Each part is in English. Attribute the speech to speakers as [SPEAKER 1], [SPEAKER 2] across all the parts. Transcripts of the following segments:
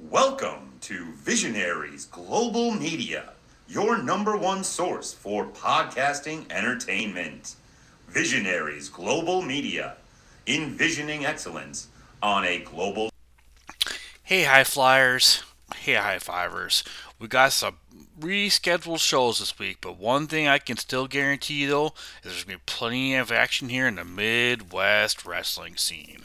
[SPEAKER 1] Welcome to Visionaries Global Media, your number one source for podcasting entertainment. Visionaries Global Media, envisioning excellence on a global.
[SPEAKER 2] Hey, high flyers. Hey, high fivers. We got some rescheduled shows this week, but one thing I can still guarantee you though is there's gonna be plenty of action here in the Midwest wrestling scene.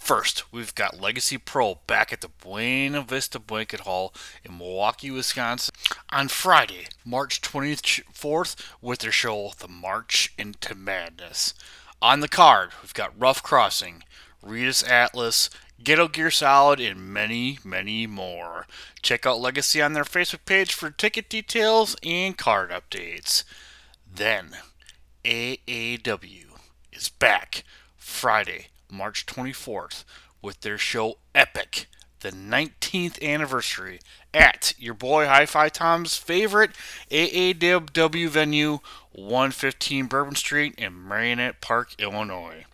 [SPEAKER 2] First, we've got Legacy Pro back at the Buena Vista Banquet Hall in Milwaukee, Wisconsin on Friday, March 24th, with their show The March into Madness. On the card, we've got Rough Crossing, Regis Atlas, Ghetto Gear Solid, and many, many more. Check out Legacy on their Facebook page for ticket details and card updates. Then, AAW is back Friday, March 24th, with their show Epic, the 19th anniversary, at your boy Hi Fi Tom's favorite AAW venue, 115 Bourbon Street in Merrionette Park, Illinois.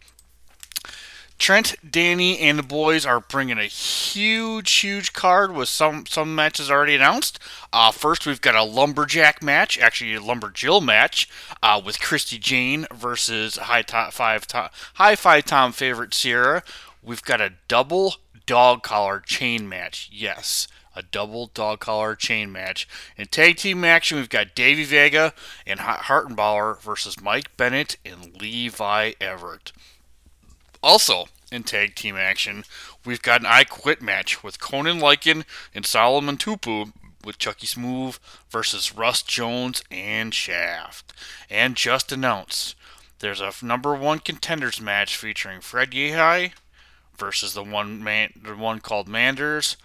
[SPEAKER 2] Trent, Danny, and the boys are bringing a huge, huge card with some some matches already announced. Uh, first, we've got a lumberjack match, actually a lumberjill match, uh, with Christy Jane versus high top five top, high five Tom favorite Sierra. We've got a double dog collar chain match. Yes, a double dog collar chain match. In tag team action, we've got Davey Vega and Hartenbauer versus Mike Bennett and Levi Everett. Also, in tag team action, we've got an I Quit match with Conan Lycan and Solomon Tupu with Chucky Smooth versus Russ Jones and Shaft. And just announced, there's a number one contenders match featuring Fred Yehi versus the one man, the one called Manders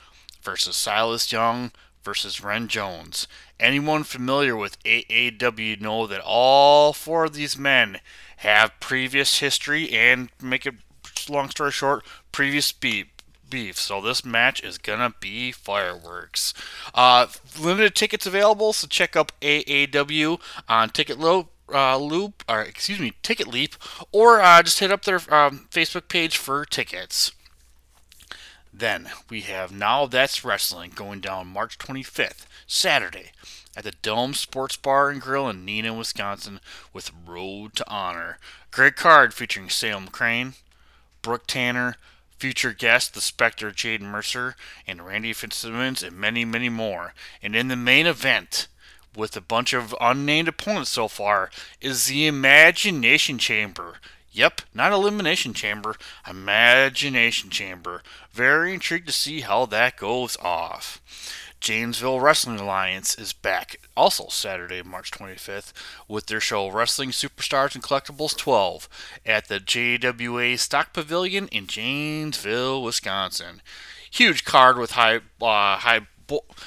[SPEAKER 2] versus Silas Young versus Ren Jones. Anyone familiar with AAW know that all four of these men have previous history and make it long story short, previous beef. Beef. So this match is gonna be fireworks. Uh, limited tickets available, so check up AAW on Ticket Loop. Uh, loop, or excuse me, Ticket Leap, or uh, just hit up their um, Facebook page for tickets. Then we have Now That's Wrestling going down March 25th, Saturday, at the Dome Sports Bar and Grill in Neenah, Wisconsin, with Road to Honor. Great card featuring Salem Crane, Brooke Tanner, future guest, the Spectre Jaden Mercer, and Randy Fitzsimmons, and many, many more. And in the main event, with a bunch of unnamed opponents so far, is the Imagination Chamber. Yep, not Elimination Chamber, Imagination Chamber. Very intrigued to see how that goes off. Janesville Wrestling Alliance is back also Saturday, March 25th, with their show Wrestling Superstars and Collectibles 12 at the JWA Stock Pavilion in Janesville, Wisconsin. Huge card with high, uh, high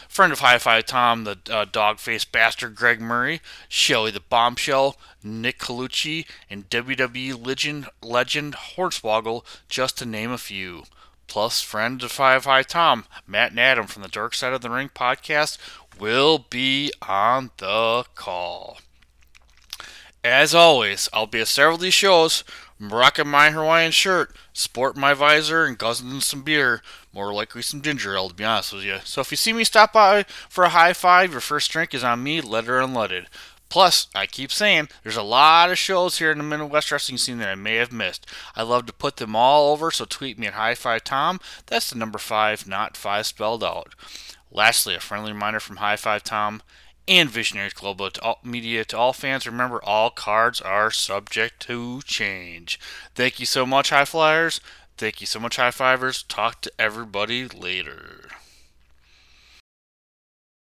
[SPEAKER 2] friend of Hi Fi Tom, the uh, dog faced bastard Greg Murray, Shelly the Bombshell, Nick Colucci, and WWE legend, legend Hornswoggle, just to name a few plus friend of Five High Tom, Matt and Adam from the Dark Side of the Ring podcast, will be on the call. As always, I'll be at several of these shows, rocking my Hawaiian shirt, sporting my visor, and guzzling some beer. More likely some ginger ale, to be honest with you. So if you see me stop by for a high five, your first drink is on me, letter unleaded. Plus, I keep saying there's a lot of shows here in the Midwest wrestling scene that I may have missed. I love to put them all over, so tweet me at High Five Tom. That's the number five, not five spelled out. Lastly, a friendly reminder from High Five Tom and Visionaries Global to all, Media to all fans. Remember, all cards are subject to change. Thank you so much, High Flyers. Thank you so much, High Fivers. Talk to everybody later.